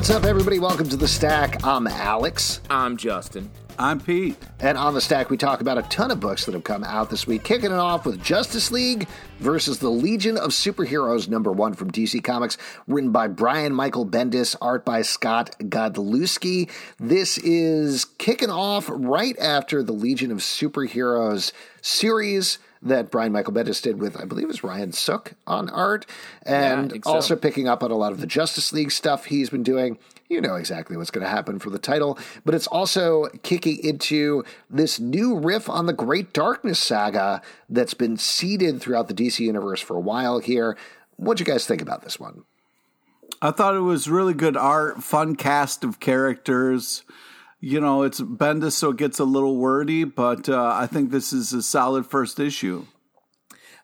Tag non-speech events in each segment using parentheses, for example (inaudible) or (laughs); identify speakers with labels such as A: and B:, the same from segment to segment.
A: What's up, everybody? Welcome to the Stack. I'm Alex.
B: I'm Justin.
C: I'm Pete.
A: And on the Stack, we talk about a ton of books that have come out this week, kicking it off with Justice League versus the Legion of Superheroes, number one from DC Comics, written by Brian Michael Bendis, art by Scott Godlewski. This is kicking off right after the Legion of Superheroes series that Brian Michael Bendis did with, I believe it was Ryan Sook on art, and
B: Yeah, so.
A: also picking up on a lot of the Justice League stuff he's been doing. You know exactly what's going to happen for the title, but it's also kicking into this new riff on the Great Darkness saga that's been seeded throughout the DC universe for a while here. What'd you guys think about this one?
C: I thought it was really good art, fun cast of characters. You know, it's Bendis, so it gets a little wordy, but uh, I think this is a solid first issue.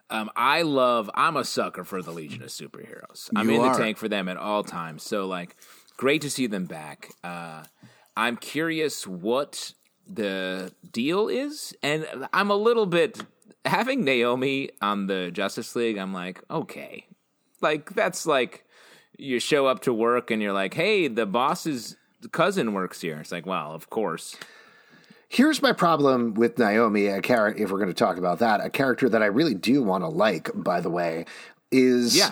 B: Um, I love. I'm a sucker for the Legion of Superheroes. I'm
C: You
B: in the tank for them at all times. So like, great to see them back. Uh, I'm curious what the deal is, and I'm a little bit having Naomi on the Justice League. I'm like, okay, like that's like you show up to work and you're like, hey, the cousin works here. It's like, well, of course.
A: Here's my problem with Naomi, a character, if we're going to talk about that, a character that I really do want to like, by the way, is
B: Yeah.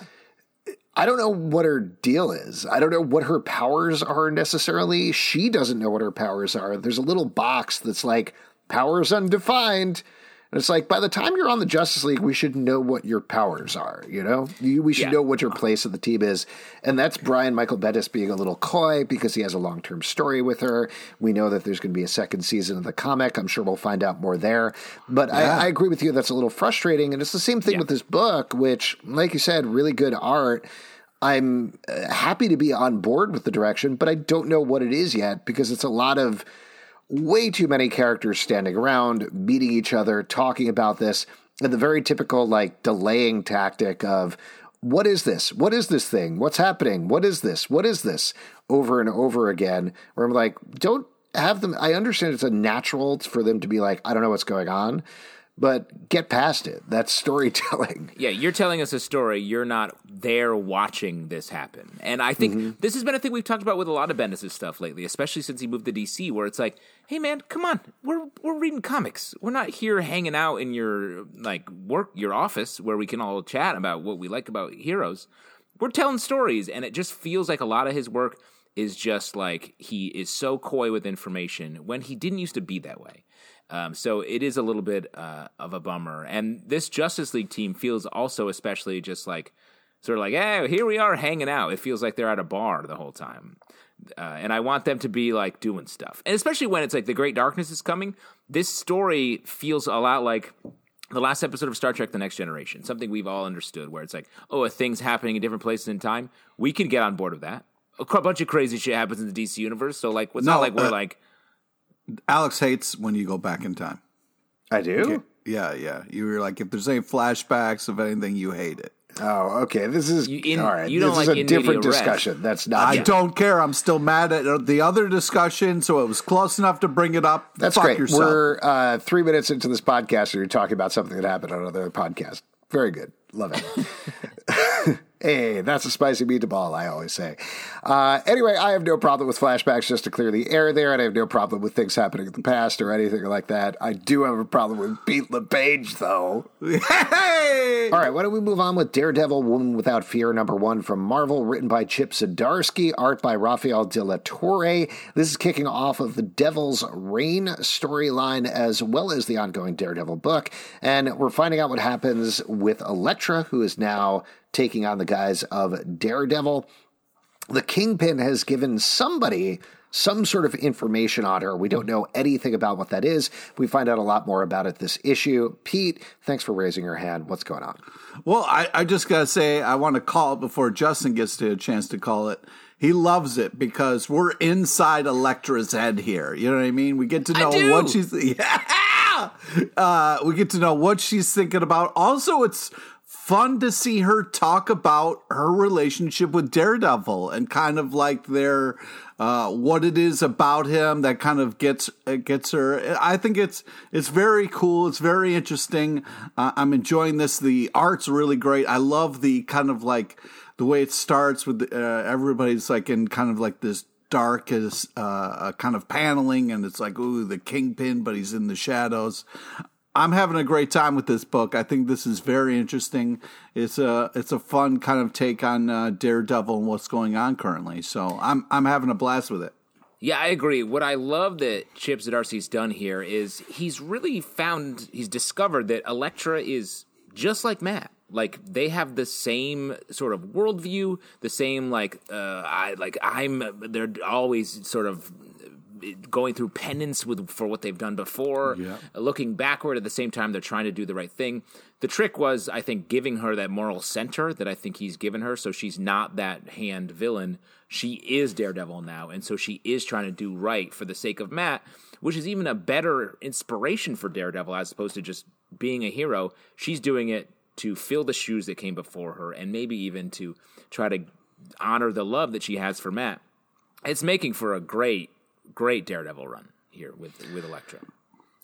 A: I don't know what her deal is. I don't know what her powers are necessarily. She doesn't know what her powers are. There's a little box that's like powers undefined. And it's like by the time you're on the Justice League, we should know what your powers are, you know? You, we should
B: Yeah.
A: know what your place of the team is. And that's Brian Michael Bendis being a little coy because he has a long term story with her. We know that there's going to be a second season of the comic. I'm sure we'll find out more there. But I, I agree with you. That's a little frustrating. And it's the same thing
B: Yeah.
A: with this book, which, like you said, really good art. I'm uh, happy to be on board with the direction, but I don't know what it is yet because it's a lot of way too many characters standing around, meeting each other, talking about this, and the very typical like delaying tactic of what is this? What is this thing? What's happening? What is this? What is this? Over and over again, where I'm like, don't have them. I understand it's a natural for them to be like, I don't know what's going on, but get past it. That's storytelling. (laughs)
B: Yeah, you're telling us a story. You're not there watching this happen. And I think
A: Mm-hmm.
B: this has been a thing we've talked about with a lot of Bendis' stuff lately, especially since he moved to DC, where it's like, hey man, come on, we're we're reading comics. We're not here hanging out in your like work your office where we can all chat about what we like about heroes. We're telling stories, and it just feels like a lot of his work is just like he is so coy with information when he didn't used to be that way. Um, so it is a little bit uh, of a bummer. And this Justice League team feels also especially just like sort of like, hey, here we are hanging out. It feels like they're at a bar the whole time. Uh, and I want them to be like doing stuff. And especially when it's like the Great Darkness is coming, this story feels a lot like the last episode of Star Trek The Next Generation, something we've all understood, where it's like, oh, a thing's happening in different places in time. We can get on board with that. A bunch of crazy shit happens in the DC universe. So, like, it's not like we're
C: uh,
B: like,
C: Alex hates when you go back in time.
A: I do.
C: Yeah, yeah. You were like, if there's any flashbacks of anything, you hate it.
A: Oh, okay. This is
B: You in-
A: all right.
B: you don't
A: this
B: like
A: is a different
B: media res.
A: discussion. That's not.
C: I
A: true.
C: don't care. I'm still mad at the other discussion, so it was close enough to bring it up.
A: That's
C: Fuck
A: great.
C: Yourself.
A: We're uh, three minutes into this podcast, and you're talking about something that happened on another podcast. Very good. Love it. (laughs) hey, that's a spicy meatball, I always say. Uh, anyway, I have no problem with flashbacks just to clear the air there, and I have no problem with things happening in the past or anything like that. I do have a problem with Pete LePage, though.
C: hey!
A: All right, why don't we move on with Daredevil Woman Without Fear, number one from Marvel, written by Chip Zdarsky, art by Rafael de la Torre. This is kicking off of the Devil's Reign storyline as well as the ongoing Daredevil book. And we're finding out what happens with Elektra, who is now taking on the guise of Daredevil the kingpin has given somebody some sort of information on her. We don't know anything about what that is. We find out a lot more about it this issue. Pete, thanks for raising your hand. What's going on?
C: Well, I, I just gotta say, I want to call it before Justin gets to a chance to call it. He loves it because we're inside Elektra's head here. You know what I mean? We get to know what she's (laughs) yeah. Uh, we get to know what she's thinking about. Also, it's fun to see her talk about her relationship with Daredevil and kind of like their uh, what it is about him that kind of gets gets her. I think it's it's very cool. It's very interesting. Uh, I'm enjoying this. The art's really great. I love the kind of like the way it starts with uh, everybody's like in kind of like this dark uh, kind of paneling, and it's like ooh the kingpin, but he's in the shadows. I'm having a great time with this book. I think this is very interesting. It's a it's a fun kind of take on uh, Daredevil and what's going on currently. So I'm I'm having a blast with it.
B: Yeah, I agree. What I love that Chip Zdarsky's done here is he's really found he's discovered that Elektra is just like Matt. Like they have the same sort of worldview, the same like uh, I like I'm. They're always sort of going through penance with for what they've done before, yeah. looking backward at the same time they're trying to do the right thing. The trick was, I think, giving her that moral center that I think he's given her, so she's not that hand villain. She is Daredevil now, and so she is trying to do right for the sake of Matt, which is even a better inspiration for Daredevil as opposed to just being a hero. She's doing it to fill the shoes that came before her, and maybe even to try to honor the love that she has for Matt. It's making for a great great Daredevil run here with with Elektra.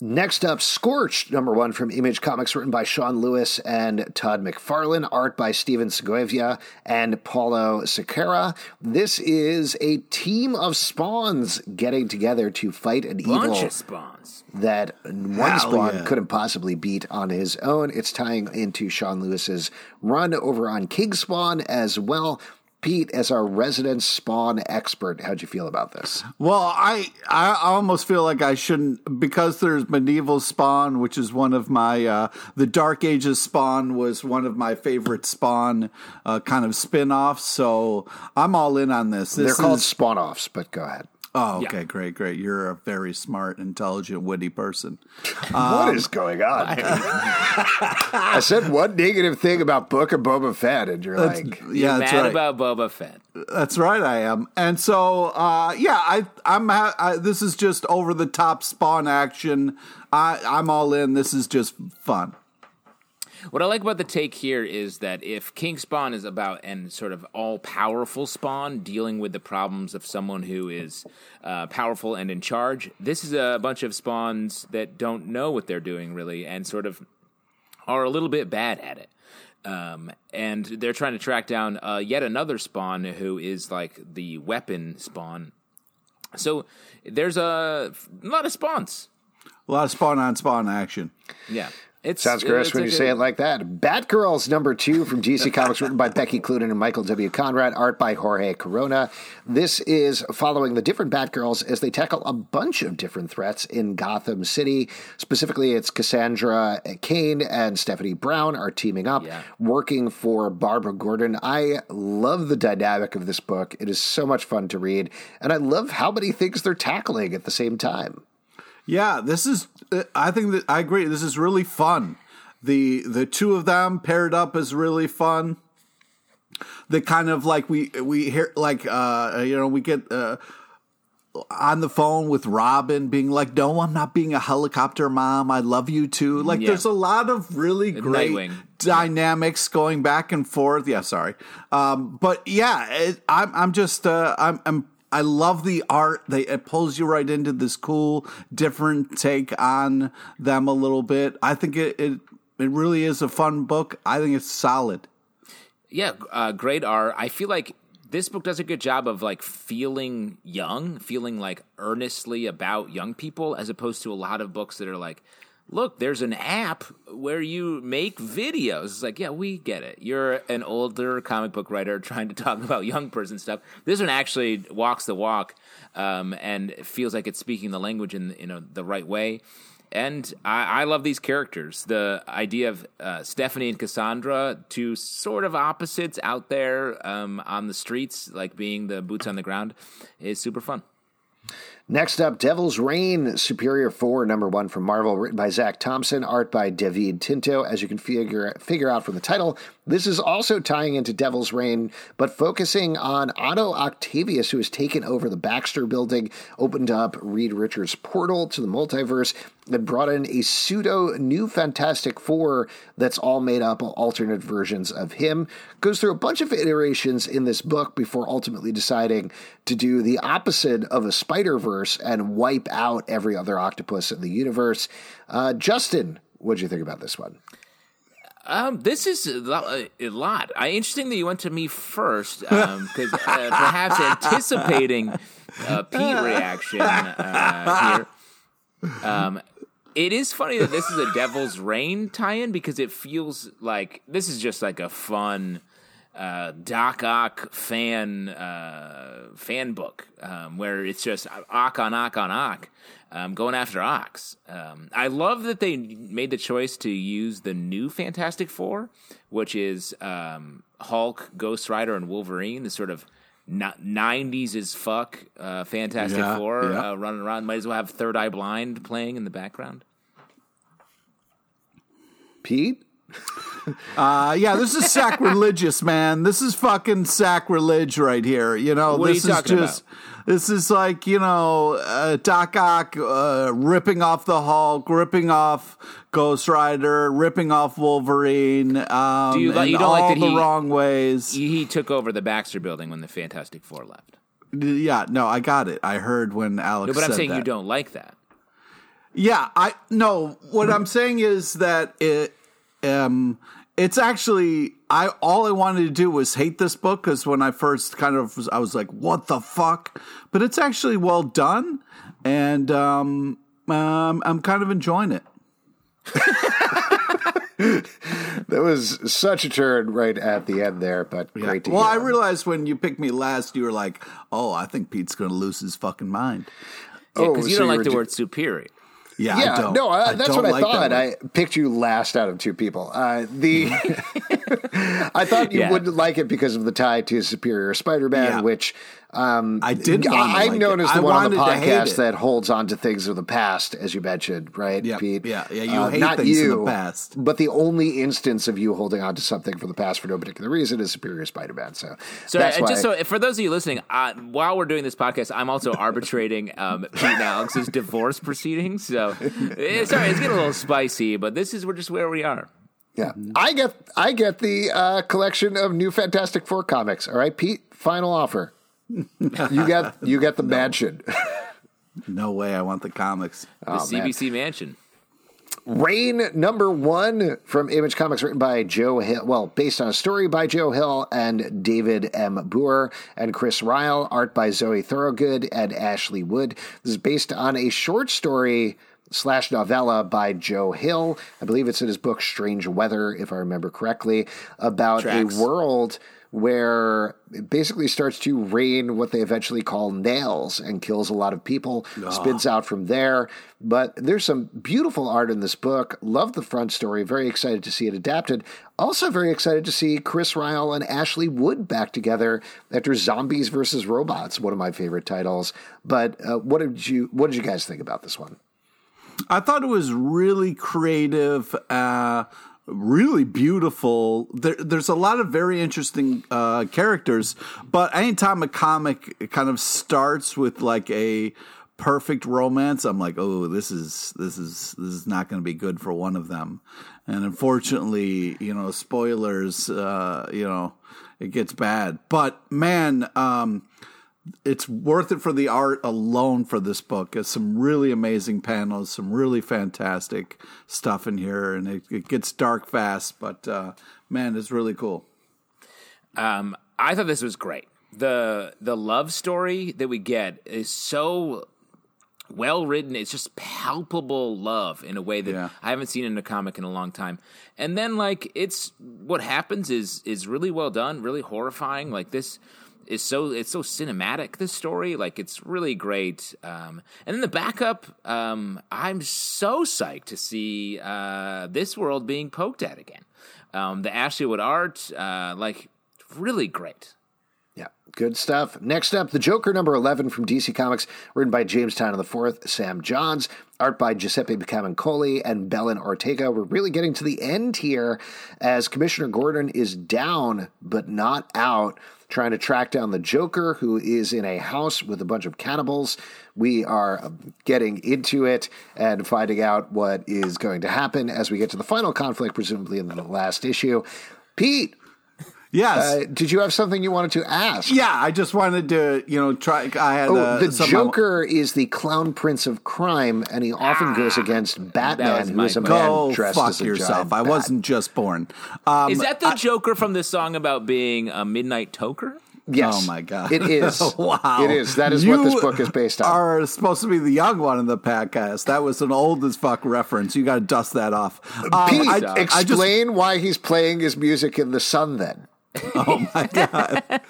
A: Next up, Scorched, number one from Image Comics, written by Sean Lewis and Todd McFarlane, art by Stephen Segovia and Paulo Siqueira. This is a team of spawns getting together to fight an
B: Bunch
A: evil
B: of spawns.
A: that one
C: Hell
A: spawn
C: yeah.
A: couldn't possibly beat on his own. It's tying into Sean Lewis's run over on King Spawn as well. Pete, as our resident spawn expert, how'd you feel about this?
C: Well, I I almost feel like I shouldn't because there's medieval Spawn, which is one of my uh, the Dark Ages Spawn was one of my favorite Spawn uh, kind of spin-offs. So I'm all in on this. this
A: They're called
C: is-
A: spawn offs, but go ahead.
C: Oh, okay, great, great. You're a very smart, intelligent, witty person. (laughs)
A: what is going on? I said one negative thing about Book of Boba Fett, and you're like,
C: Yeah,
B: You're
C: that's
B: mad
C: right.
B: about Boba Fett.
C: That's right, I am. And so, uh, yeah, I, I'm. Ha- I, this is just over the top Spawn action. I, I'm all in. This is just fun.
B: What I like about the take here is that if King Spawn is about and sort of all powerful Spawn dealing with the problems of someone who is uh, powerful and in charge, this is a bunch of Spawns that don't know what they're doing really and sort of are a little bit bad at it. Um, and they're trying to track down uh, yet another Spawn who is like the weapon Spawn. So there's a, a lot of Spawns.
C: A lot of Spawn on Spawn action.
B: Yeah. It's,
A: Sounds gross when you
B: good-
A: say it like that. Batgirls number two from DC (laughs) Comics, written by Becky Cloonan and Michael W. Conrad, art by Jorge Corona. This is following the different Batgirls as they tackle a bunch of different threats in Gotham City. Specifically, it's Cassandra Cain and Stephanie Brown are teaming up,
B: Yeah.
A: working for Barbara Gordon. I love the dynamic of this book. It is so much fun to read, and I love how many things they're tackling at the same time.
C: Yeah, this is. I think that I agree. This is really fun. the The two of them paired up is really fun. The kind of like we we hear like uh you know we get uh on the phone with Robin being like, "No, I'm not being a helicopter mom. I love you too." Like,
B: Yeah.
C: there's a lot of really great
B: Nightwing.
C: dynamics going back and forth. Yeah, sorry, um, but yeah, it, I'm I'm just uh, I'm I'm I love the art. They it pulls you right into this cool, different take on them a little bit. I think it it, it really is a fun book. I think it's solid.
B: Yeah, uh, great art. I feel like this book does a good job of like feeling young, feeling like earnestly about young people, as opposed to a lot of books that are like, look, there's an app where you make videos. It's like, yeah, we get it. You're an older comic book writer (laughs) trying to talk about young person stuff. This one actually walks the walk um, and feels like it's speaking the language in you know the right way. And I, I love these characters. The idea of uh, Stephanie and Cassandra, two sort of opposites out there um, on the streets, like being the boots on the ground, is super fun.
A: Next up, Devil's Reign Superior 4, number one from Marvel, written by Zac Thompson, art by David Tinto. As you can figure, figure out from the title, this is also tying into Devil's Reign, but focusing on Otto Octavius, who has taken over the Baxter building, opened up Reed Richards' portal to the multiverse, and brought in a pseudo new Fantastic Four that's all made up of alternate versions of him. Goes through a bunch of iterations in this book before ultimately deciding to do the opposite of a Spider Verse and wipe out every other octopus in the universe. Uh, Justin, what do you think about this one?
B: Um, this is a lot. I, interesting that you went to me first, because um, uh, perhaps anticipating uh, Pete (laughs) reaction uh, here. Um, it is funny that this is a Devil's Reign tie-in because it feels like this is just like a fun uh, Doc Ock fan uh, fan book um, where it's just Ock on Ock on Ock um, going after Ox. Um, I love that they made the choice to use the new Fantastic Four, which is um, Hulk, Ghost Rider, and Wolverine. The sort of '90s as fuck uh, Fantastic yeah, Four yeah. Uh, running around. Might as well have Third Eye Blind playing in the background.
A: Pete.
C: Uh, yeah, this is sacrilegious, man. This is fucking sacrilege right here. You know,
B: what
C: this
B: is
C: just
B: about?
C: this is like you know uh, Doc Ock uh, ripping off the Hulk, ripping off Ghost Rider, ripping off Wolverine. Um, Do you, like, you don't like that the he, wrong ways?
B: He took over the Baxter Building when the Fantastic Four left.
C: Yeah, no, I got it. I heard when Alex.
B: No, but I'm saying
C: that.
B: you don't like that.
C: Yeah, I no. What I'm saying is that it um, it's actually I all I wanted to do was hate this book because when I first kind of was, I was like, "What the fuck?" But it's actually well done, and um, um I'm kind of enjoying it. (laughs)
A: that was such a turn right at the end there, but yeah. great to
C: well,
A: hear.
C: I realized when you picked me last, you were like, "Oh, I think Pete's going to lose his fucking mind."
B: Yeah, because oh, you so don't like the ju- word superior.
C: Yeah,
A: yeah, no, I, I that's what
C: like
A: I thought. I picked you last out of two people. Uh, the (laughs) (laughs) I thought you yeah. wouldn't like it because of the tie to Superior Spider-Man, yeah. which um,
C: I did.
A: I'm
C: like
A: known
C: it.
A: as the I one on the podcast that holds on to things of the past, as you mentioned, right,
C: yeah,
A: Pete?
C: Yeah, yeah. You uh, hate not things you, in the past,
A: but the only instance of you holding on to something from the past for no particular reason is Superior Spider-Man. So,
B: so
A: that's why.
B: just so for those of you listening, uh, while we're doing this podcast, I'm also arbitrating um, Pete and Alex's divorce proceedings. So, it's, sorry, it's getting a little spicy, but this is we're just where we are.
A: Yeah, I get I get the uh, collection of new Fantastic Four comics. All right, Pete. Final offer (laughs) you got you got the no. mansion.
C: no way. I want the comics.
B: Oh, the oh, CBC man. mansion.
A: Rain number one from Image Comics, written by Joe Hill. Well, based on a story by Joe Hill and David M. Booher and Chris Ryall, Art by Zoe Thorogood and Ashley Wood. This is based on a short story slash novella by Joe Hill. I believe it's in his book Strange Weather, if I remember correctly, about Tracks. a world where it basically starts to rain what they eventually call nails and kills a lot of people, oh. spins out from there. But there's some beautiful art in this book. Love the front story. Very excited to see it adapted. Also, very excited to see Chris Ryall and Ashley Wood back together after Zombies versus Robots, one of my favorite titles. But uh, what did you what did you guys think about this one?
C: I thought it was really creative. Uh, really beautiful. There, there's a lot of very interesting uh, characters, but anytime a comic kind of starts with like a perfect romance, I'm like, oh, this is this is this is not going to be good for one of them. And unfortunately, you know, spoilers, uh, you know, it gets bad. But man, um, it's worth it for the art alone for this book. It's some really amazing panels, some really fantastic stuff in here, and it, it gets dark fast. But uh, man, it's really cool.
B: Um, I thought this was great. the The love story that we get is so well written. It's just palpable love in a way that yeah. I haven't seen in a comic in a long time. And then, like, it's what happens is is really well done, really horrifying. Like this is so it's so cinematic. This story, like it's really great. Um, and then the backup, um, I'm so psyched to see uh, this world being poked at again. Um, the Ashley Wood art, uh, like really great.
A: Yeah, good stuff. Next up, The Joker number 11 from DC Comics, written by James Tynion IV, Sam Johns, art by Giuseppe Camuncoli and Belen Ortega. We're really getting to the end here as Commissioner Gordon is down but not out, trying to track down the Joker, who is in a house with a bunch of cannibals. We are getting into it and finding out what is going to happen as we get to the final conflict, presumably in the last issue. Pete,
C: Yes.
A: uh, did you have something you wanted to ask?
C: yeah, I just wanted to, you know, try. I had
A: Oh,
C: uh,
A: the
C: some-
A: Joker is the clown prince of crime, and he often goes against Batman, who
B: my
A: is a man
C: Go
A: dressed
C: fuck
A: as a
C: yourself.
A: giant
C: I
A: bat.
C: wasn't just born. Um,
B: Is that the Joker from the song about being a midnight toker?
A: Yes.
C: Oh my god!
A: It is. (laughs)
C: wow.
A: It is. That is what this book is based on.
C: Are supposed to be the young one in the podcast. That was an old as fuck reference. You got to dust that off. Um,
A: Pete,
C: I, I just
A: explain why he's playing his music in the sun. Then (laughs)
C: Oh my god,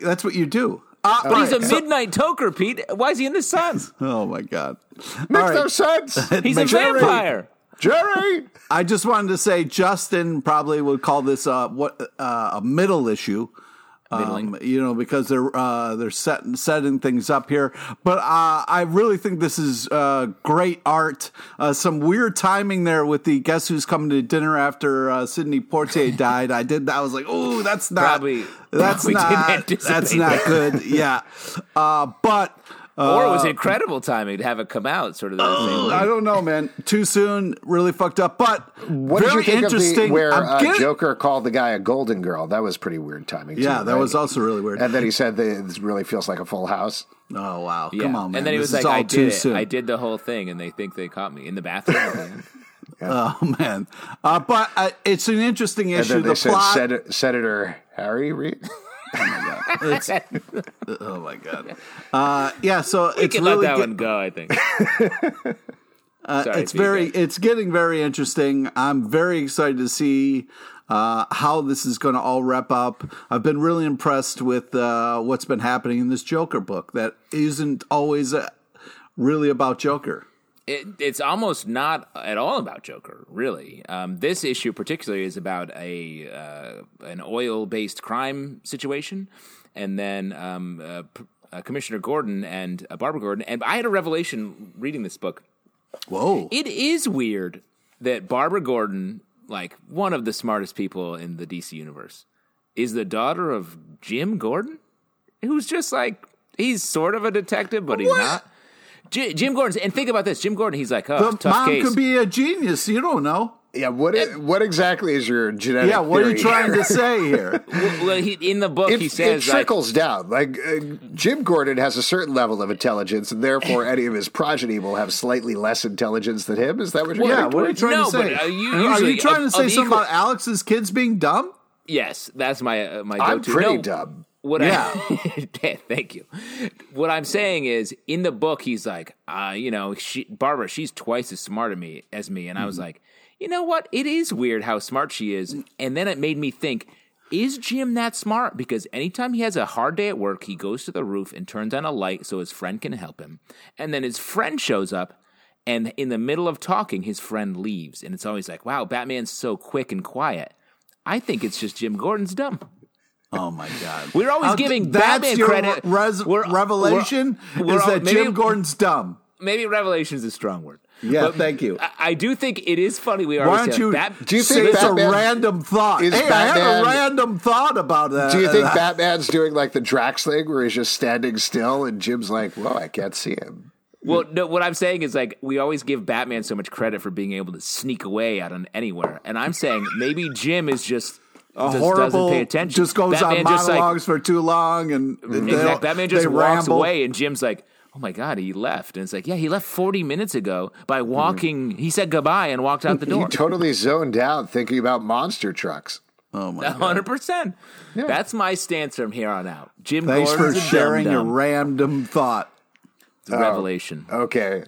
C: that's what you do. Uh,
B: But he's
C: all
B: a
C: right,
B: midnight toker, Pete. Why is he in the sun? (laughs)
C: Oh my god.
A: makes
C: right.
A: no sense. (laughs)
B: He's a
C: sure-
B: vampire.
A: Jerry,
C: I just wanted to say Justin probably would call this uh, what uh, a middle issue. Um, you know, because they're uh, they're setting setting things up here, but uh, I really think this is uh, great art. Uh, some weird timing there with the guess who's coming to dinner after uh, Sidney Poitier (laughs) died. I did that. I was like, oh, that's not
B: Probably-
C: that's
B: probably didn't
C: that's not good. Yeah, (laughs) uh, but.
B: Or it was incredible timing to have it come out sort of the same.
C: I don't know, man. Too soon, really fucked up. But
A: what
C: very
A: did you think of
C: interesting.
A: the, where
C: I'm
A: uh,
C: getting-
A: Joker called the guy a golden girl? That was pretty weird timing. too,
C: Yeah, that
A: right?
C: was also really weird.
A: And then he said that it really feels like a full house.
C: oh wow,
B: Yeah.
C: come on, man!
B: And then he was
C: is
B: like,
C: all
B: "I
C: too
B: did it.
C: soon.
B: I did the whole thing, and they think they caught me in the bathroom." (laughs)
C: Oh man, uh, but uh, it's an interesting
A: And
C: issue.
A: then they
C: The
A: said
C: plot.
A: Sen- Senator Harry Reid. (laughs) (laughs)
C: It's- oh my god. Uh, yeah, so
B: we
C: it's
B: can
C: really
B: let that
C: get-
B: one go. I think. (laughs)
C: uh,
B: Sorry,
C: it's very it's getting very interesting. I'm very excited to see uh, how this is going to all wrap up. I've been really impressed with uh, what's been happening in this Joker book. That isn't always uh, really about Joker.
B: It, it's almost not at all about Joker, really. Um, this issue particularly is about a uh, an oil based crime situation, and then um, uh, P- uh, Commissioner Gordon and uh, Barbara Gordon. And I had a revelation reading this book.
C: Whoa.
B: It is weird that Barbara Gordon, like one of the smartest people in the DC universe, is the daughter of Jim Gordon, who's just like he's sort of a detective, but he's
C: What?
B: not. J- Jim Gordon's and think about this. Jim Gordon, he's like, oh,
C: the
B: tough
C: mom
B: case.
C: could be a genius. You don't know.
A: Yeah, what i- what exactly is your genetic?
C: Yeah, what are you
A: theory?
C: trying to say here? (laughs)
B: well, he, in the book,
A: It,
B: he
A: it
B: says like,
A: trickles down. Like uh, Jim Gordon has a certain level of intelligence, and therefore any of his progeny will have slightly less intelligence than him. Is that what you're
C: saying?
A: yeah,
C: what are you trying
B: No,
C: to say?
B: but, uh, you-
C: are you trying
B: of-
C: to say something
B: equal-
C: about Alex's kids being dumb?
B: yes, that's my uh, my
A: I'm
B: go-to.
A: pretty
B: No,
A: dumb.
B: What
C: Yeah. (laughs)
B: I, thank you. What I'm saying is, in the book, he's like, uh, you know, she, Barbara, she's twice as smart as me as me, and I was
C: Mm-hmm.
B: like, you know what? It is weird how smart she is, and then it made me think. Is Jim that smart? Because anytime he has a hard day at work, he goes to the roof and turns on a light so his friend can help him. And then his friend shows up, and in the middle of talking, his friend leaves. And it's always like, wow, Batman's so quick and quiet. I think it's just Jim Gordon's dumb.
C: Oh my god! (laughs)
B: We're always
C: How-
B: giving
C: that's
B: Batman
C: your
B: credit.
C: res-
B: We're-
C: revelation
B: we're- we're
C: is
B: all-
C: that
B: maybe-
C: Jim Gordon's dumb.
B: Maybe revelation is a strong word.
C: Yeah, thank you.
B: I, I do think it is funny. We are.
C: Why don't you?
B: Bat-
A: Do you
C: say
A: think
C: it's
A: Batman-
C: a random thought?
A: is
C: hey, I had a random thought about that.
A: Do you think (laughs) Batman's doing like the Drax thing, where he's just standing still, and Jim's like, "Well, I can't see him."
B: well, no. What I'm saying is like we always give Batman so much credit for being able to sneak away out on anywhere, and I'm saying maybe Jim is just
C: a
B: just
C: horrible
B: doesn't pay attention.
C: just goes
B: Batman
C: on
B: just, like,
C: monologues for too long, and they
B: mm-hmm.
C: Exactly.
B: Batman just
C: they
B: walks
C: ramble.
B: away, and Jim's like, "Oh my god, he left." And it's like, "Yeah, he left 40 minutes ago by mm-hmm. walking. He said goodbye and walked out the (laughs)
A: He
B: door."
A: totally zoned out thinking about monster trucks.
C: Oh my god!
B: hundred percent. That's my stance from here on out. Jim
C: Thanks for
B: Gordon's a
C: sharing
B: dum
C: a random thought.
B: It's a oh, revelation.
A: Okay,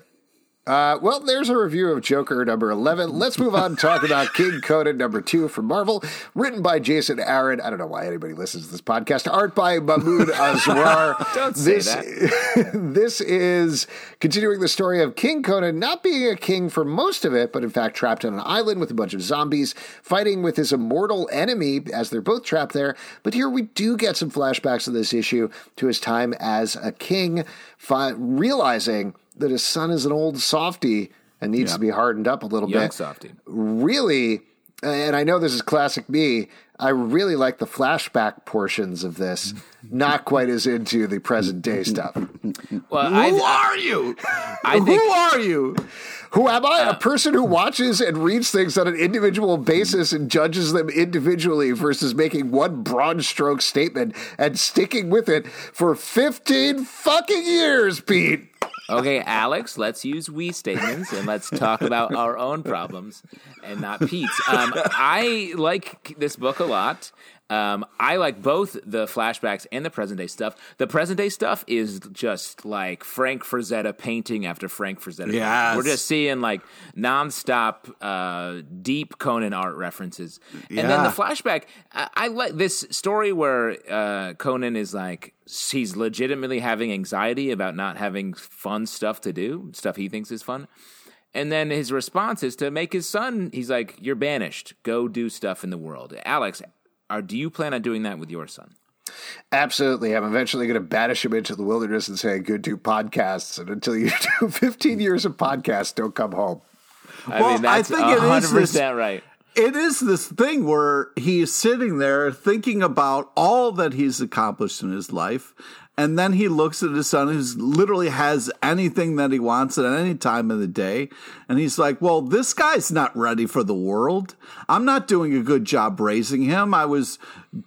A: Uh, well, there's a review of Joker number 11. Let's move on and talk (laughs) about King Conan number 2 from Marvel, written by Jason Aaron. I don't know why anybody listens to this podcast. Art by Mahmoud (laughs) Asrar.
B: Don't say
A: this,
B: that. (laughs)
A: this is continuing the story of King Conan not being a king for most of it, but in fact trapped on an island with a bunch of zombies, fighting with his immortal enemy as they're both trapped there. But here we do get some flashbacks of this issue to his time as a king, fi- realizing that his son is an old softy and needs to be hardened up a little
B: Young
A: bit.
B: softy.
A: Really, and I know this is classic me. I really like the flashback portions of this. (laughs) Not quite as into the present day stuff.
B: Well,
C: Who
B: I,
C: are you?
B: I think
C: Who are you?
A: Who am I? a uh, person who watches and reads things on an individual basis and judges them individually versus making one broad stroke statement and sticking with it for 15 fucking years, Pete.
B: Okay, Alex, let's use we statements and let's talk about our own problems and not Pete's. Um, I like this book a lot. Um, I like both the flashbacks and the present day stuff. The present day stuff is just like Frank Frazetta painting after Frank Frazetta. painting. We're just seeing like nonstop, uh, deep Conan art references. And then the flashback, I, I like this story where uh, Conan is like, he's legitimately having anxiety about not having fun stuff to do, stuff he thinks is fun. And then his response is to make his son, he's like, You're banished. Go do stuff in the world. Alex, are, do you plan on doing that with your son?
A: Absolutely. I'm eventually going to banish him into the wilderness and say, go do podcasts. And until you (laughs) do 15 years of podcasts, don't come home.
B: I
C: Well,
B: mean, that's
C: I think it is
B: 100%
C: this-
B: right.
C: It is this thing where he's sitting there thinking about all that he's accomplished in his life. And then he looks at his son, who literally has anything that he wants at any time of the day. And he's like, Well, this guy's not ready for the world. I'm not doing a good job raising him. I was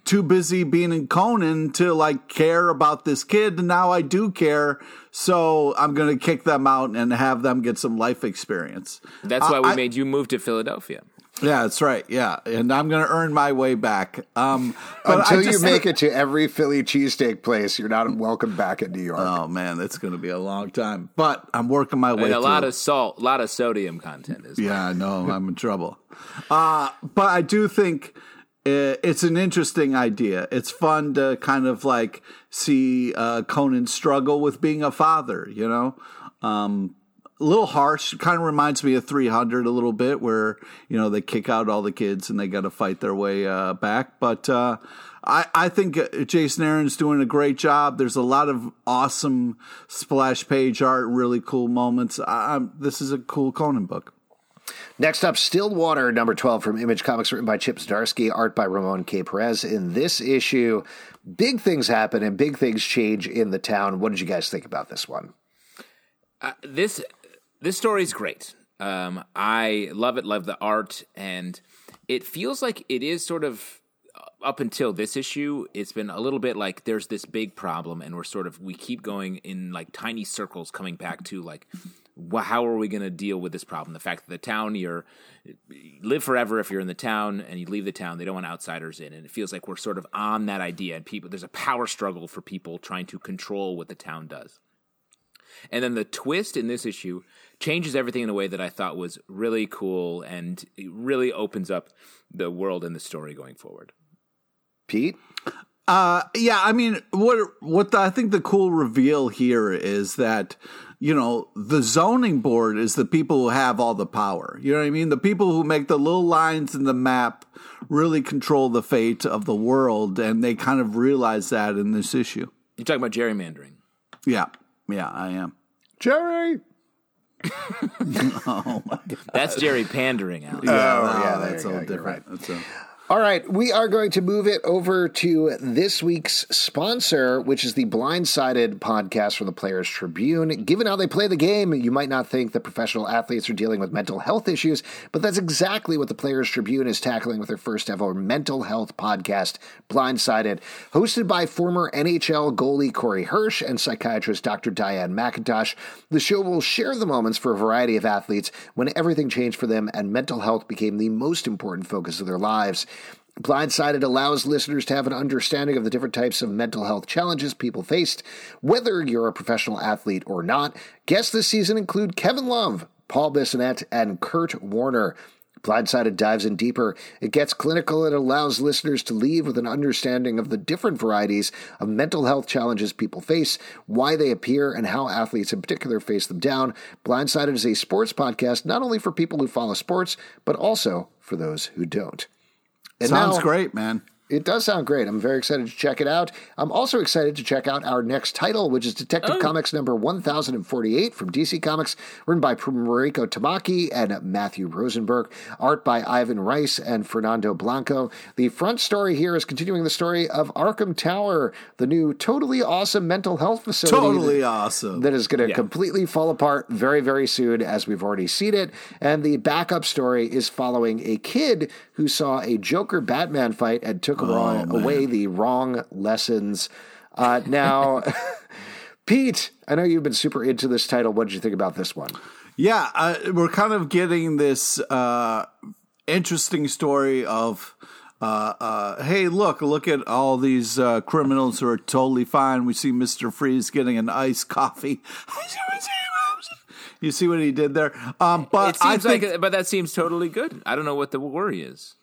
C: too busy being in Conan to like care about this kid. And now I do care. So I'm going to kick them out and have them get some life experience.
B: That's uh, why we
C: I-
B: made you move to Philadelphia.
C: Yeah, that's right. Yeah, and I'm going to earn my way back. Um, but
A: Until
C: I
A: you make it to every Philly cheesesteak place, you're not welcome back in New York.
C: Oh man, that's going to be a long time. But I'm working my way.
B: And a lot
C: through.
B: of salt, a lot of sodium content is
C: Yeah, I know. I'm in trouble. Uh, but I do think uh, it's an interesting idea. It's fun to kind of like see uh, Conan struggle with being a father, you know? Um, a little harsh. Kind of reminds me of 300 a little bit, where, you know, they kick out all the kids and they got to fight their way uh, back. But uh, I, I think uh, Jason Aaron's doing a great job. There's a lot of awesome splash page art, really cool moments. I, I'm, this is a cool Conan book.
A: Next up, Stillwater, number 12 from Image Comics, written by Chip Zdarsky, art by Ramon K. Perez. In this issue, big things happen and big things change in the town. What did you guys think about this one?
B: Uh, this this story is great. Um, I love it. Love the art, and it feels like it is sort of uh, up until this issue. It's been a little bit like there's this big problem, and we're sort of we keep going in like tiny circles, coming back to like. How are we going to deal with this problem? The fact that the town you're you live forever if you're in the town and you leave the town, they don't want outsiders in, and it feels like we're sort of on that idea. And people, there's a power struggle for people trying to control what the town does. And then the twist in this issue changes everything in a way that I thought was really cool and it really opens up the world and the story going forward.
A: Pete?
C: Uh, yeah, I mean, what what the, I think the cool reveal here is that you know the zoning board is the people who have all the power. You know what I mean? The people who make the little lines in the map really control the fate of the world, and they kind of realize that in this issue.
B: You're talking about gerrymandering.
C: Yeah, yeah, I am.
A: Jerry? (laughs)
B: Oh that's Jerry pandering, Alex.
A: Oh,
C: yeah,
A: yeah,
C: that's
A: you
C: all
A: go, you're
C: different. That's a,
A: All right, we are going to move it over to this week's sponsor, which is the Blindsided podcast from the Players Tribune. Given how they play the game, you might not think that professional athletes are dealing with mental health issues, but that's exactly what the Players Tribune is tackling with their first ever mental health podcast, Blindsided, hosted by former NHL goalie Corey Hirsch and psychiatrist Dr. Diane McIntosh. The show will share the moments for a variety of athletes when everything changed for them and mental health became the most important focus of their lives. Blindsided allows listeners to have an understanding of the different types of mental health challenges people faced, whether you're a professional athlete or not. Guests this season include Kevin Love, Paul Bissonnette, and Kurt Warner. Blindsided dives in deeper. It gets clinical and allows listeners to leave with an understanding of the different varieties of mental health challenges people face, why they appear, and how athletes in particular face them down. Blindsided is a sports podcast not only for people who follow sports, but also for those who don't.
C: And Sounds now, great, man.
A: It does sound great. I'm very excited to check it out. I'm also excited to check out our next title, which is Detective oh. Comics number 1048 from DC Comics, written by Mariko Tamaki and Matthew Rosenberg, art by Ivan Reis and Fernando Blanco. The front story here is continuing the story of Arkham Tower, the new totally awesome mental health facility.
C: Totally that, awesome.
A: That is going to yeah. completely fall apart very, very soon, as we've already seen it. And the backup story is following a kid who saw a Joker Batman fight and took took oh, away the wrong lessons. Uh, now, (laughs) Pete, I know you've been super into this title. What did you think about this one?
C: Yeah, uh, we're kind of getting this uh, interesting story of. Uh, uh, hey, look, look at all these uh, criminals who are totally fine. We see Mr. Freeze getting an iced coffee. (laughs) you see what he did there? Um, but
B: it seems
C: think,
B: like, but that seems totally good. I don't know what the worry is.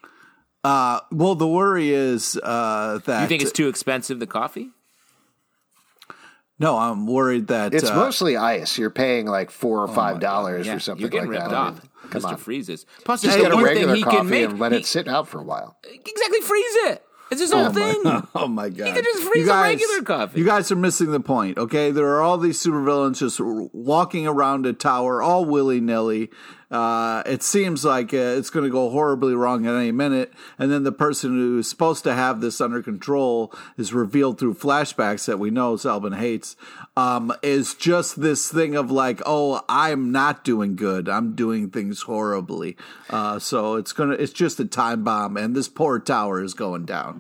C: Uh, well, the worry is uh, that
B: you think it's too expensive. The coffee?
C: No, I'm worried that
A: it's
C: uh,
A: mostly ice. You're paying like four or five dollars yeah, or something.
B: You're getting
A: like
B: ripped
A: that.
B: off. Come Mr. On. Freezes.
A: Plus, just get a regular coffee and let he, it sit out for a while.
B: Exactly, freeze it. It's his whole
C: oh
B: thing.
C: My, oh my (laughs) god!
B: You can just freeze guys, a regular coffee.
C: You guys are missing the point. Okay, there are all these supervillains just walking around a tower, all willy nilly. Uh, it seems like uh, it's going to go horribly wrong at any minute. And then the person who's supposed to have this under control is revealed through flashbacks that we know Zalben hates. Um, is just this thing of like, oh, I'm not doing good. I'm doing things horribly. Uh, so it's gonna, it's just a time bomb, and this poor tower is going down.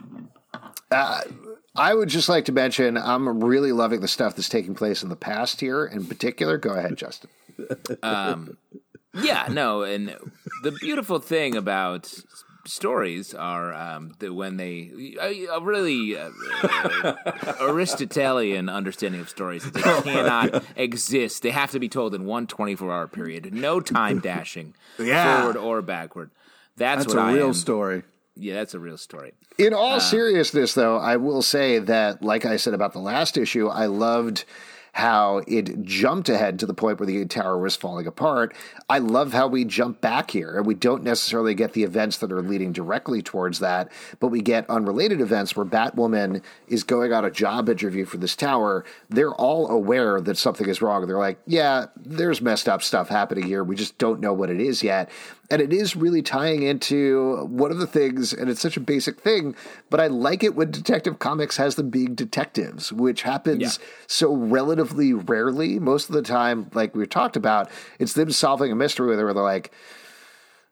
A: Uh, I would just like to mention I'm really loving the stuff that's taking place in the past here. In particular, go ahead, Justin.
B: Um, yeah, no, and the beautiful thing about stories are um, that when they a, a really uh, Aristotelian understanding of stories that they (laughs) oh cannot exist. They have to be told in one 24 hour period. No time dashing (laughs) yeah. forward or backward. That's,
C: that's
B: what
C: a
B: I
C: real
B: am.
C: story.
B: Yeah, that's a real story.
A: In all uh, seriousness, though, I will say that, like I said about the last issue, I loved how it jumped ahead to the point where the tower was falling apart. I love how we jump back here and we don't necessarily get the events that are leading directly towards that, but we get unrelated events where Batwoman is going on a job interview for this tower. They're all aware that something is wrong. They're like, yeah, there's messed up stuff happening here. We just don't know what it is yet. And it is really tying into one of the things, and it's such a basic thing, but I like it when Detective Comics has them being detectives, which happens yeah. so relatively rarely. Most of the time, like we've talked about, it's them solving a mystery where they're like,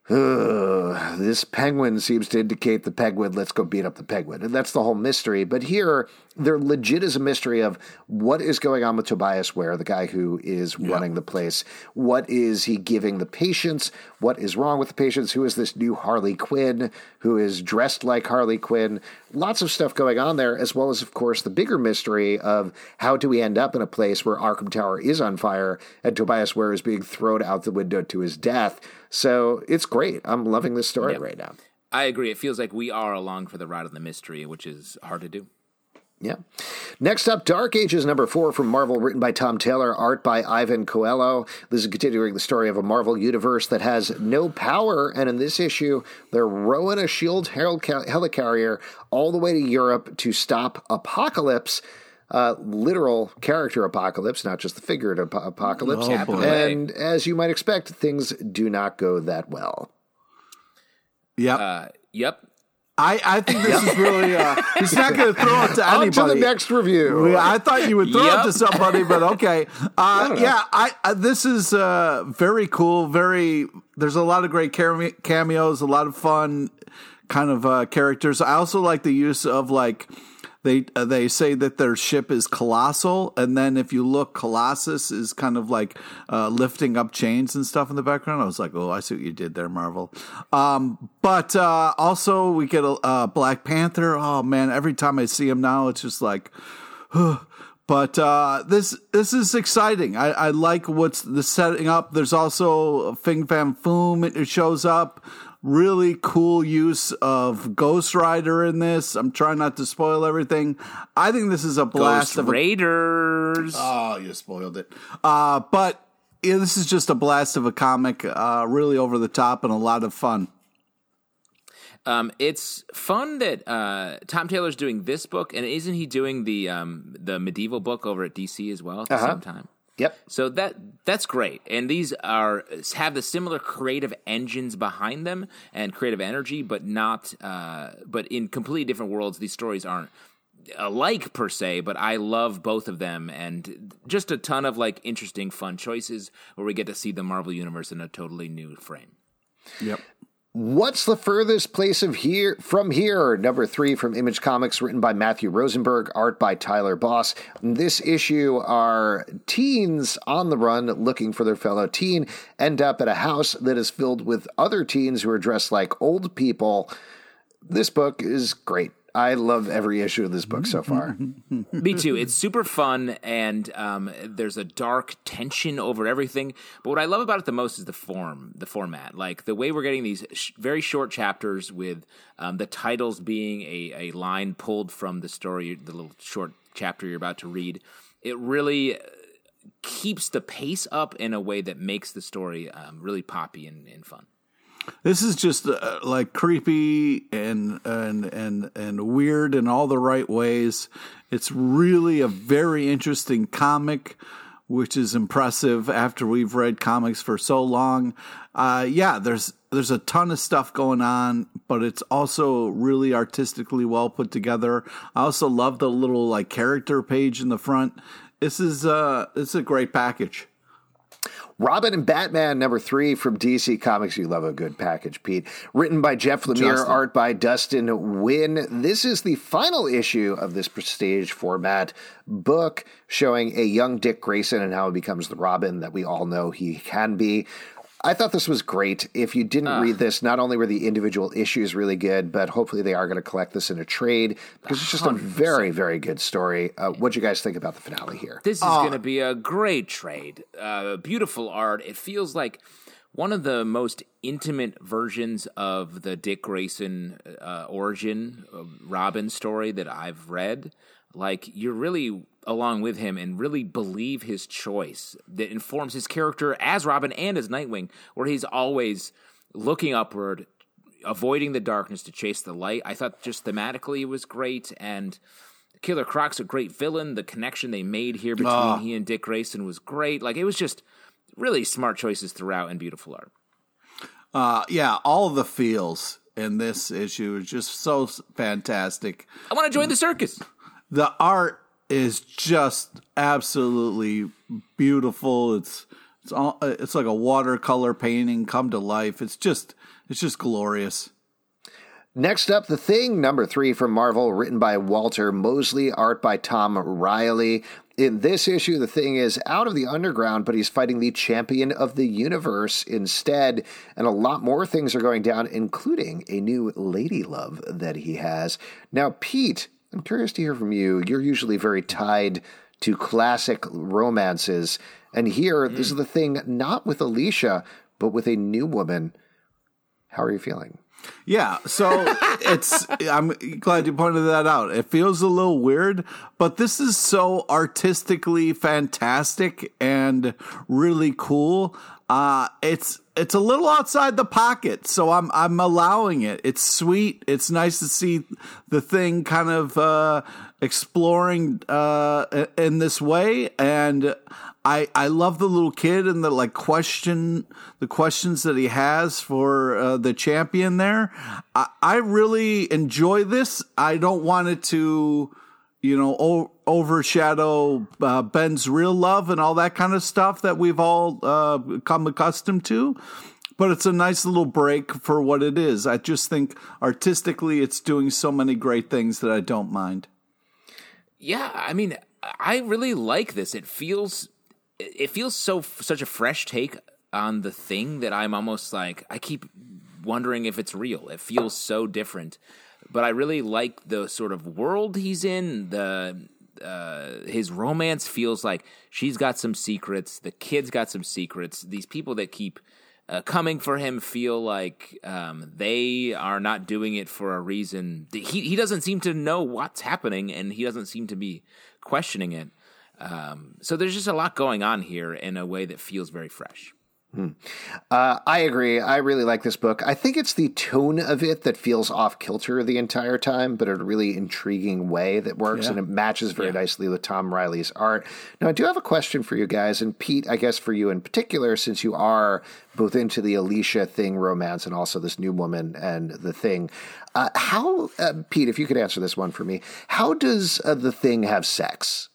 A: this penguin seems to indicate the penguin. Let's go beat up the penguin. And that's the whole mystery. But here, there legit is a mystery of what is going on with Tobias Ware, the guy who is yeah. running the place. What is he giving the patients? What is wrong with the patients? Who is this new Harley Quinn who is dressed like Harley Quinn? Lots of stuff going on there, as well as, of course, the bigger mystery of how do we end up in a place where Arkham Tower is on fire and Tobias Ware is being thrown out the window to his death. So it's great. I'm loving this story right now.
B: I agree. It feels like we are along for the ride of the mystery, which is hard to do.
A: Yeah. Next up, Dark Ages number four from Marvel, written by Tom Taylor, art by Iban Coello. This is continuing the story of a Marvel universe that has no power, and in this issue, they're rowing a Shield helicarrier all the way to Europe to stop Apocalypse. Uh, literal character apocalypse, not just the figurative apocalypse.
C: Oh,
A: and as you might expect, things do not go that well.
C: Yep.
B: Uh, yep.
C: I, I think this is really. Uh, he's not going to throw it to (laughs) anybody.
A: On to the next review.
C: I thought you would throw yep. it to somebody, but okay. (laughs) Uh, yeah, I, I, this is uh, very cool. Very. There's a lot of great cameos, a lot of fun kind of uh, characters. I also like the use of like they uh, they say that their ship is colossal, and then if you look, Colossus is kind of like uh, lifting up chains and stuff in the background. I was like, oh, I see what you did there, Marvel. Um, but uh, also we get a uh, Black Panther. Oh man, every time I see him now, it's just like. But uh, this this is exciting. I, I like what's the setting up. There's also Fing Fang Foom. It shows up. Really cool use of Ghost Rider in this. I'm trying not to spoil everything. I think this is a blast
B: Ghost
C: of a,
B: Raiders.
C: Oh, you spoiled it. Uh, but yeah, this is just a blast of a comic. Uh, really over the top and a lot of fun.
B: Um, it's fun that uh, Tom Taylor's doing this book, and isn't he doing the um, the medieval book over at DC as well at the
A: Uh-huh.
B: same time?
A: Yep.
B: So that that's great, and these are have the similar creative engines behind them and creative energy, but not uh, but in completely different worlds. These stories aren't alike per se, but I love both of them, and just a ton of like interesting, fun choices where we get to see the Marvel universe in a totally new frame.
C: Yep.
A: What's the furthest place of here from here? Number three from Image Comics, written by Matthew Rosenberg, art by Tyler Boss. This issue are teens on the run looking for their fellow teen, end up at a house that is filled with other teens who are dressed like old people. This book is great. I love every issue of this book so far. (laughs)
B: Me too. It's super fun, and um, there's a dark tension over everything. But what I love about it the most is the form, the format. Like the way we're getting these sh- very short chapters with um, the titles being a, a line pulled from the story, the little short chapter you're about to read. It really uh, keeps the pace up in a way that makes the story um, really poppy and, and fun.
C: This is just uh, like creepy and and and and weird in all the right ways. It's really a very interesting comic, which is impressive after we've read comics for so long. Uh, yeah, there's there's a ton of stuff going on, but it's also really artistically well put together. I also love the little like character page in the front. This is uh is a great package.
A: Robin and Batman number three from DC Comics. You love a good package, Pete. Written by Jeff Lemire,
C: Justin.
A: art by Dustin Nguyen. This is the final issue of this prestige format book showing a young Dick Grayson and how he becomes the Robin that we all know he can be. I thought this was great. If you didn't read this, not only were the individual issues really good, but hopefully they are going to collect this in a trade because it's just a very, very good story. Uh, what do you guys think about the finale here?
B: This is going to be a great trade. Uh, beautiful art. It feels like one of the most intimate versions of the Dick Grayson uh, origin uh, Robin story that I've read. Like you're really along with him and really believe his choice that informs his character as Robin and as Nightwing, where he's always looking upward, avoiding the darkness to chase the light. I thought just thematically it was great and. Killer Croc's a great villain. The connection they made here between he and Dick Grayson was great. Like it was just really smart choices throughout and beautiful art.
C: Uh, yeah, all the feels in this issue is just so fantastic.
B: I want to join the circus.
C: The art is just absolutely beautiful. It's it's all, it's like a watercolor painting come to life. It's just it's just glorious.
A: Next up, The Thing, number three from Marvel, written by Walter Mosley, art by Tom Reilly. In this issue, The Thing is out of the underground, but he's fighting the champion of the universe instead. And a lot more things are going down, including a new lady love that he has. Now, Pete, I'm curious to hear from you. You're usually very tied to classic romances. And here, this is The Thing, not with Alicia, but with a new woman. How are you feeling?
C: Yeah, so (laughs) it's I'm glad you pointed that out. It feels a little weird, but this is so artistically fantastic and really cool. Uh it's it's a little outside the pocket, so I'm I'm allowing it. It's sweet. It's nice to see the thing kind of uh exploring uh in this way and I I love the little kid and the like question the questions that he has for uh, the champion there. I, I really enjoy this. I don't want it to you know o- overshadow uh, Ben's real love and all that kind of stuff that we've all uh, come accustomed to. But it's a nice little break for what it is. I just think artistically, it's doing so many great things that I don't mind.
B: Yeah, I mean, I really like this. It feels it feels so such a fresh take on the thing that I'm almost like I keep wondering if it's real. It feels so different, but I really like the sort of world he's in. The uh, his romance feels like she's got some secrets. The kid's got some secrets. These people that keep uh, coming for him feel like um, they are not doing it for a reason. He he doesn't seem to know what's happening, and he doesn't seem to be questioning it. Um, so there's just a lot going on here in a way that feels very fresh.
A: Uh, I agree. I really like this book. I think it's the tone of it that feels off kilter the entire time, but in a really intriguing way that works
C: Yeah.
A: and it matches very
B: Yeah.
A: nicely with Tom Reilly's art. Now, I do have a question for you guys, and Pete, I guess for you in particular, since you are both into the Alicia thing romance and also this new woman and the thing. Uh, how, uh, Pete, if you could answer this one for me, how does uh, the thing have sex?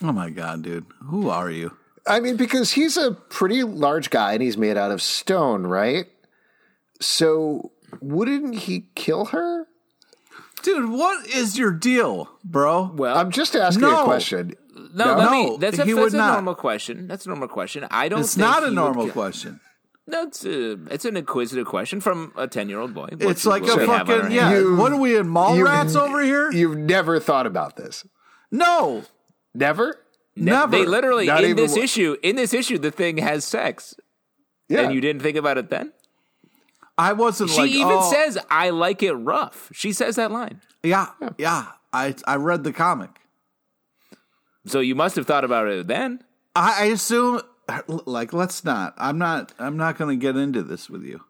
C: Oh my god, dude. Who are you?
A: I mean, because he's a pretty large guy and he's made out of stone, right? So wouldn't he kill her?
C: Dude, what is your deal, bro?
B: Well,
A: I'm just asking a question.
B: no,
C: no,
B: let me, that's a,
C: he
B: that's
C: would
B: a
C: not.
B: normal question. That's a normal question. I don't.
C: it's
B: think
C: not a
B: he would
C: normal question.
B: No, it's a, it's an inquisitive question from a ten year old boy. What
C: It's like a
B: do we have on our
C: fucking yeah.
A: You-
C: what are we in Mallrats over here?
A: You've never thought about this.
C: no,
A: Never?
B: Ne-
C: never.
B: They literally
A: Not
B: in this
A: wa-
B: issue. In this issue, the thing has sex,
A: Yeah.
B: and you didn't think about it then.
C: I wasn't
B: She
C: like.
B: even
C: oh,
B: says, "I like it rough." She says that line.
C: yeah, yeah. I I read the comic.
B: So you must have thought about it then.
C: I, I assume, like, let's not. I'm not. I'm not going to get into this with you.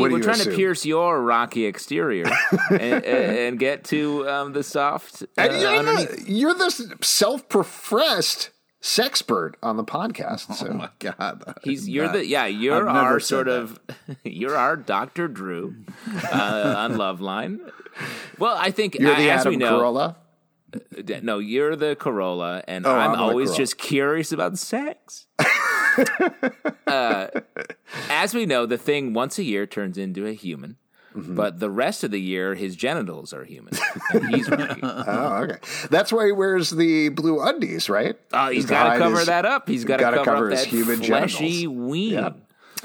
A: What
B: we're trying
A: assume?
B: to pierce your rocky exterior (laughs) and, and get to um, the soft uh,
A: And you're, the, you're the self-professed sexpert on the podcast. So (laughs)
C: Oh my god.
B: He's you're the yeah you're
C: I've
B: our sort
C: that.
B: of (laughs) you're our Doctor Drew uh, on Loveline. Well, I think
A: you're
B: uh,
A: the
B: as
A: Adam
B: we know,
A: Carolla.
B: No, you're the Corolla, and
A: Oh,
B: I'm,
A: I'm
B: always just curious about sex. Uh, as we know, the thing once a year turns into a human,
A: Mm-hmm.
B: but the rest of the year, his genitals are human, he's Rocky. (laughs)
A: Oh, okay. That's why he wears the blue undies, right?
B: Oh, he's got to cover
A: his-
B: that up. He's got to cover,
A: cover
B: up
A: his
B: that
A: human
B: fleshy
A: genitals.
B: ween.
A: Yeah.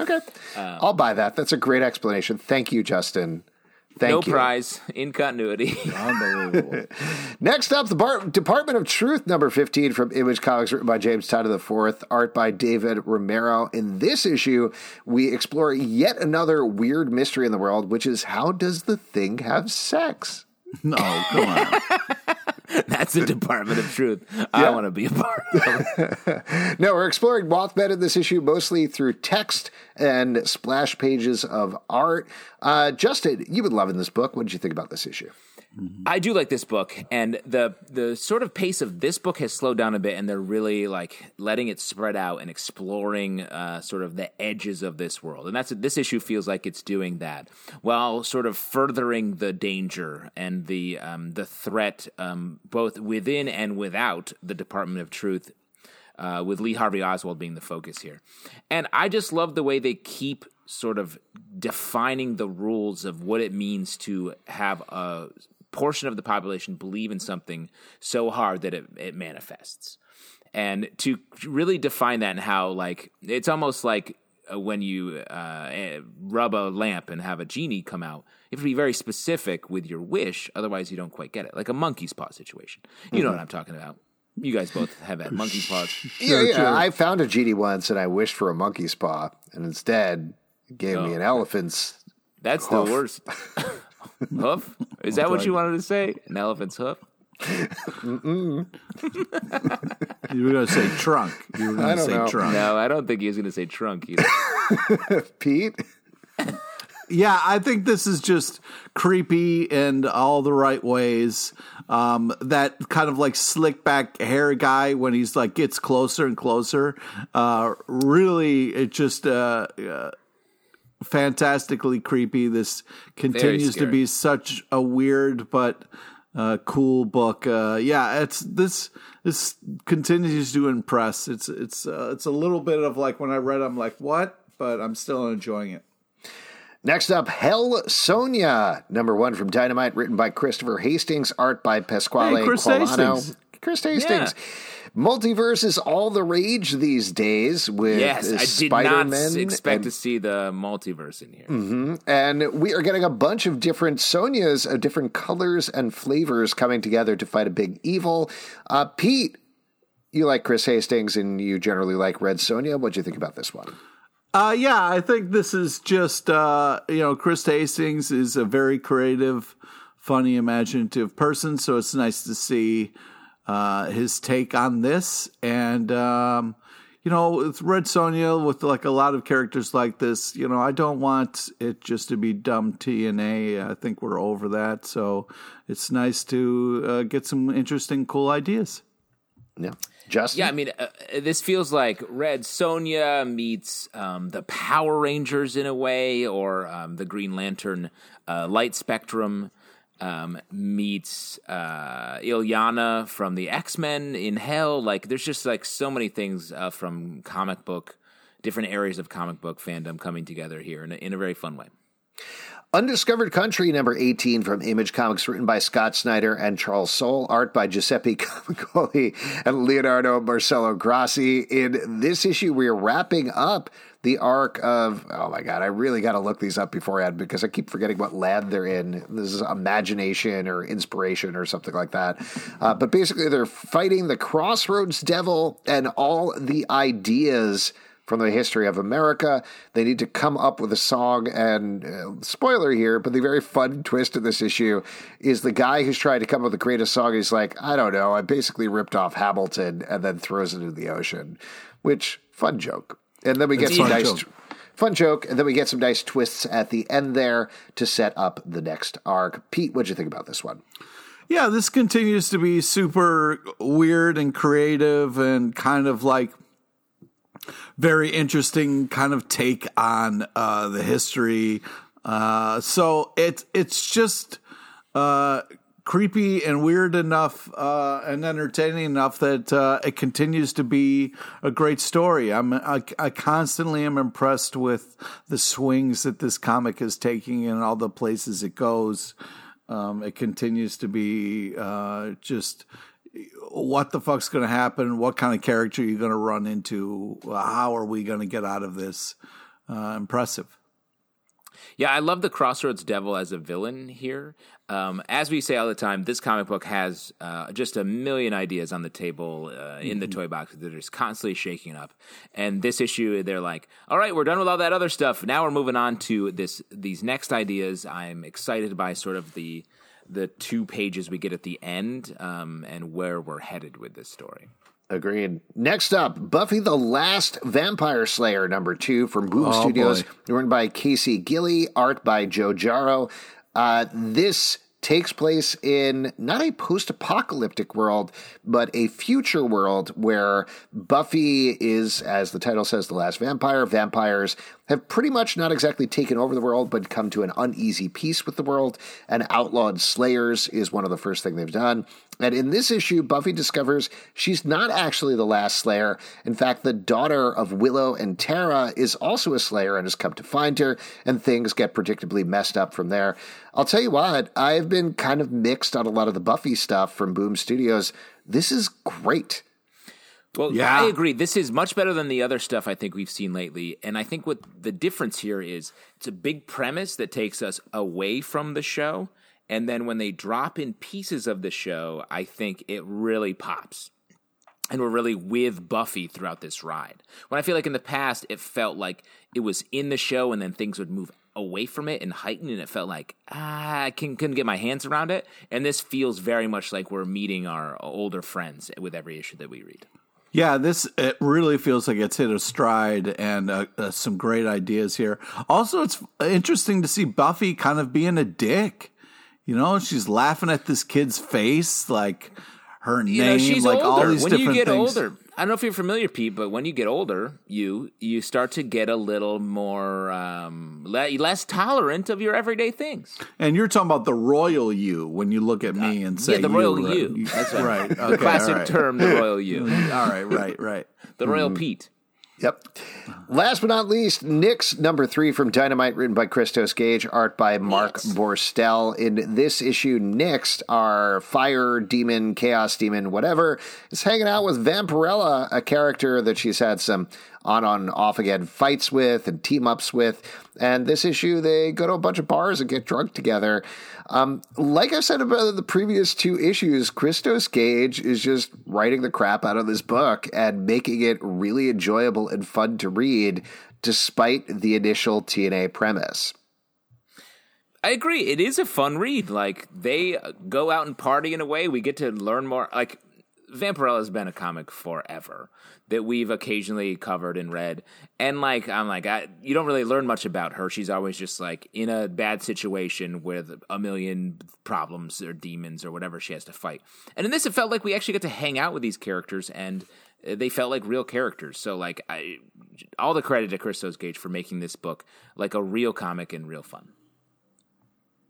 A: Okay. I'll buy that. That's a great explanation. Thank you, Justin. Thank
B: no
A: you.
B: prize in continuity.
C: Unbelievable. (laughs)
A: Next up, the Bar- Department of Truth, number 15 from Image Comics, written by James Tynion IV, art by David Romero. In this issue, we explore yet another weird mystery in the world, which is how does the thing have sex?
C: no, come on. (laughs) (laughs)
B: That's the Department of Truth. I want to be a part of. It. (laughs)
A: No, we're exploring Mothman in this issue mostly through text and splash pages of art. Uh, Justin, you've been loving this book. What did you think about this issue?
B: I do like this book, and the the sort of pace of this book has slowed down a bit, and they're really like letting it spread out and exploring uh, sort of the edges of this world, and that's this issue feels like it's doing that while sort of furthering the danger and the um, the threat um, both within and without the Department of Truth uh, with Lee Harvey Oswald being the focus here. And I just love the way they keep sort of defining the rules of what it means to have a portion of the population believe in something so hard that it, it manifests. And to really define that and how, like, it's almost like uh, when you uh, eh, rub a lamp and have a genie come out, you have to be very specific with your wish, otherwise, you don't quite get it. Like a monkey's paw situation. You know what I'm talking about. You guys both have had monkey's paws. (laughs)
A: yeah, yeah. I found a genie once and I wished for a monkey's paw, and instead it gave me an elephant's.
B: That's
A: Hoof.
B: the worst. (laughs) hoof? Is (laughs) that what you wanted to say? An elephant's hoof? (laughs)
C: You were going to say trunk. You were going to
A: don't
C: say
A: know.
C: trunk.
B: No, I don't think he was going to say trunk either. (laughs)
A: Pete?
C: Yeah, I think this is just creepy in all the right ways. Um, that kind of like slick back hair guy when he's like gets closer and closer. Uh, really, it just uh, uh, fantastically creepy. This continues to be such a weird but uh, cool book. Uh, yeah, it's this this continues to impress. It's it's uh, it's a little bit of like when I read, I'm like, what? But I'm still enjoying it.
A: Next up, Hell Sonja, number one from Dynamite, written by Christopher Hastings, art by Pasquale
C: Hey, Chris. Hastings.
A: Chris Hastings. Multiverse is all the rage these days with
B: Yes, I did
A: Spider-Man
B: not expect
A: and
B: to see the multiverse in here.
A: and we are getting a bunch of different Sonjas of different colors and flavors coming together to fight a big evil. Uh, Pete, you like Chris Hastings and you generally like Red Sonja. What do you think about this one?
C: Uh, yeah, I think this is just uh, you know Chris Hastings is a very creative, funny, imaginative person. So it's nice to see uh, his take on this. And um, you know, with Red Sonja, with like a lot of characters like this, you know, I don't want it just to be dumb TNA. I think we're over that. So it's nice to uh, get some interesting, cool ideas.
A: Yeah. Justin?
B: Yeah, I mean, uh, this feels like Red Sonja meets um, the Power Rangers in a way, or um, the Green Lantern uh, Light Spectrum um, meets uh, Illyana from the X Men in Hell. Like, there's just like so many things uh, from comic book, different areas of comic book fandom coming together here in a, in a very fun way.
A: Undiscovered Country, number 18 from Image Comics, written by Scott Snyder and Charles Soule, art by Giuseppe (laughs) Camuncoli and Leonardo Marcello Grassi. In this issue, we are wrapping up the arc of, oh my God, I really got to look these up beforehand because I keep forgetting what land they're in. This is imagination or inspiration or something like that. Uh, but basically, they're fighting the Crossroads Devil and all the ideas from the history of America. They need to come up with a song. And uh, spoiler here, but the very fun twist of this issue is the guy who's trying to come up with the greatest song. He's like, I don't know. I basically ripped off Hamilton and then throws it into the ocean, which fun joke. And then we get
C: It's
A: some
C: fun
A: nice.
C: joke.
A: Fun joke, and then we get some nice twists at the end there to set up the next arc. Pete, what'd you think about this one?
C: Yeah, this continues to be super weird and creative and kind of like very interesting kind of take on uh, the history. Uh, so it it's just uh, creepy and weird enough uh, and entertaining enough that uh, it continues to be a great story. I'm I, I constantly am impressed with the swings that this comic is taking and all the places it goes. Um, it continues to be uh, just what the fuck's going to happen? What kind of character are you going to run into? How are we going to get out of this? Uh, impressive.
B: Yeah, I love the Crossroads Devil as a villain here. Um, as we say all the time, this comic book has uh, just a million ideas on the table uh, in the toy box that are just constantly shaking up. And this issue, they're like, "All right, we're done with all that other stuff. Now we're moving on to this these next ideas." I'm excited by sort of the the two pages we get at the end um, and where we're headed with this story.
A: Agreed. Next up, Buffy the Last Vampire Slayer, number two from Boom
C: Oh,
A: Studios,
C: boy.
A: written by Casey Gilly, art by Joe Jaro. Uh, this takes place in not a post apocalyptic world, but a future world where Buffy is, as the title says, the last vampire. Vampires have pretty much not exactly taken over the world, but come to an uneasy peace with the world. And outlawed slayers is one of the first thing they've done. And in this issue, Buffy discovers she's not actually the last Slayer. In fact, the daughter of Willow and Tara is also a Slayer and has come to find her, and things get predictably messed up from there. I'll tell you what, I've been kind of mixed on a lot of the Buffy stuff from Boom Studios. This is great.
B: Well,
C: Yeah.
B: I agree. This is much better than the other stuff I think we've seen lately. And I think what the difference here is it's a big premise that takes us away from the show. And then when they drop in pieces of the show, I think it really pops. And we're really with Buffy throughout this ride. When I feel like in the past, it felt like it was in the show and then things would move away from it and heighten. And it felt like, ah, I can, couldn't get my hands around it. And this feels very much like we're meeting our older friends with every issue that we read.
C: Yeah, this it really feels like it's hit a stride and uh, uh, some great ideas here. Also, it's interesting to see Buffy kind of being a dick. You know, she's laughing at this kid's face, like her
B: you
C: name,
B: know
C: like
B: older
C: all these
B: when
C: different
B: you get
C: things.
B: older i don't know if you're familiar pete but when you get older you you start to get a little more um, le- less tolerant of your everyday things
C: And you're talking about the royal you when you look at me and say
B: Uh, yeah the royal
C: you.
B: you, (laughs)
C: right?
B: that's
C: right.
B: the
C: Okay,
B: classic
C: all right.
B: term the royal you (laughs)
C: All right, right, right.
B: the royal pete
A: Yep. Last but not least, Nyx number three from Dynamite, written by Christos Gage, art by Marc
B: Nyx.
A: Borstel. In this issue, Nyx, our fire demon, chaos demon, whatever, is hanging out with Vampirella, a character that she's had some on on off again fights with and team ups with. And this issue, they go to a bunch of bars and get drunk together. Um, like I said about the previous two issues, Christos Gage is just writing the crap out of this book and making it really enjoyable and fun to read, despite the initial TNA premise.
B: I agree. It is a fun read. Like they go out and party in a way. We get to learn more. Like Vampirella has been a comic forever that we've occasionally covered and read. And like I'm like I, you don't really learn much about her. She's always just like in a bad situation with a million problems or demons or whatever she has to fight. And in this, it felt like we actually got to hang out with these characters and uh, they felt like real characters. So like I, all the credit to Christos Gage for making this book like a real comic and real fun.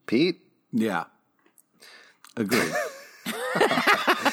A: Pete?
C: Yeah. Agreed. (laughs)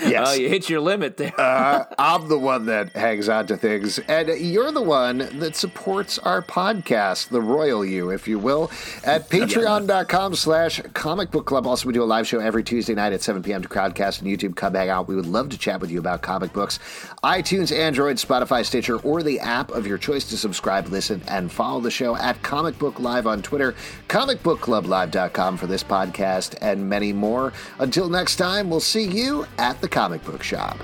A: Yes.
B: Oh, you hit your limit there.
A: Uh, (laughs) I'm the one that hangs on to things, and you're the one that supports our podcast, the royal you, if you will, at patreon.com slash comic book club. Also, we do a live show every Tuesday night at 7 p.m. to Crowdcast and YouTube. Come hang out. We would love to chat with you about comic books. iTunes, Android, Spotify, Stitcher, or the app of your choice to subscribe, listen, and follow the show at Comic Book Live on Twitter, comicbookclublive.com for this podcast, and many more. Until next time, we'll see you at the comic book shop.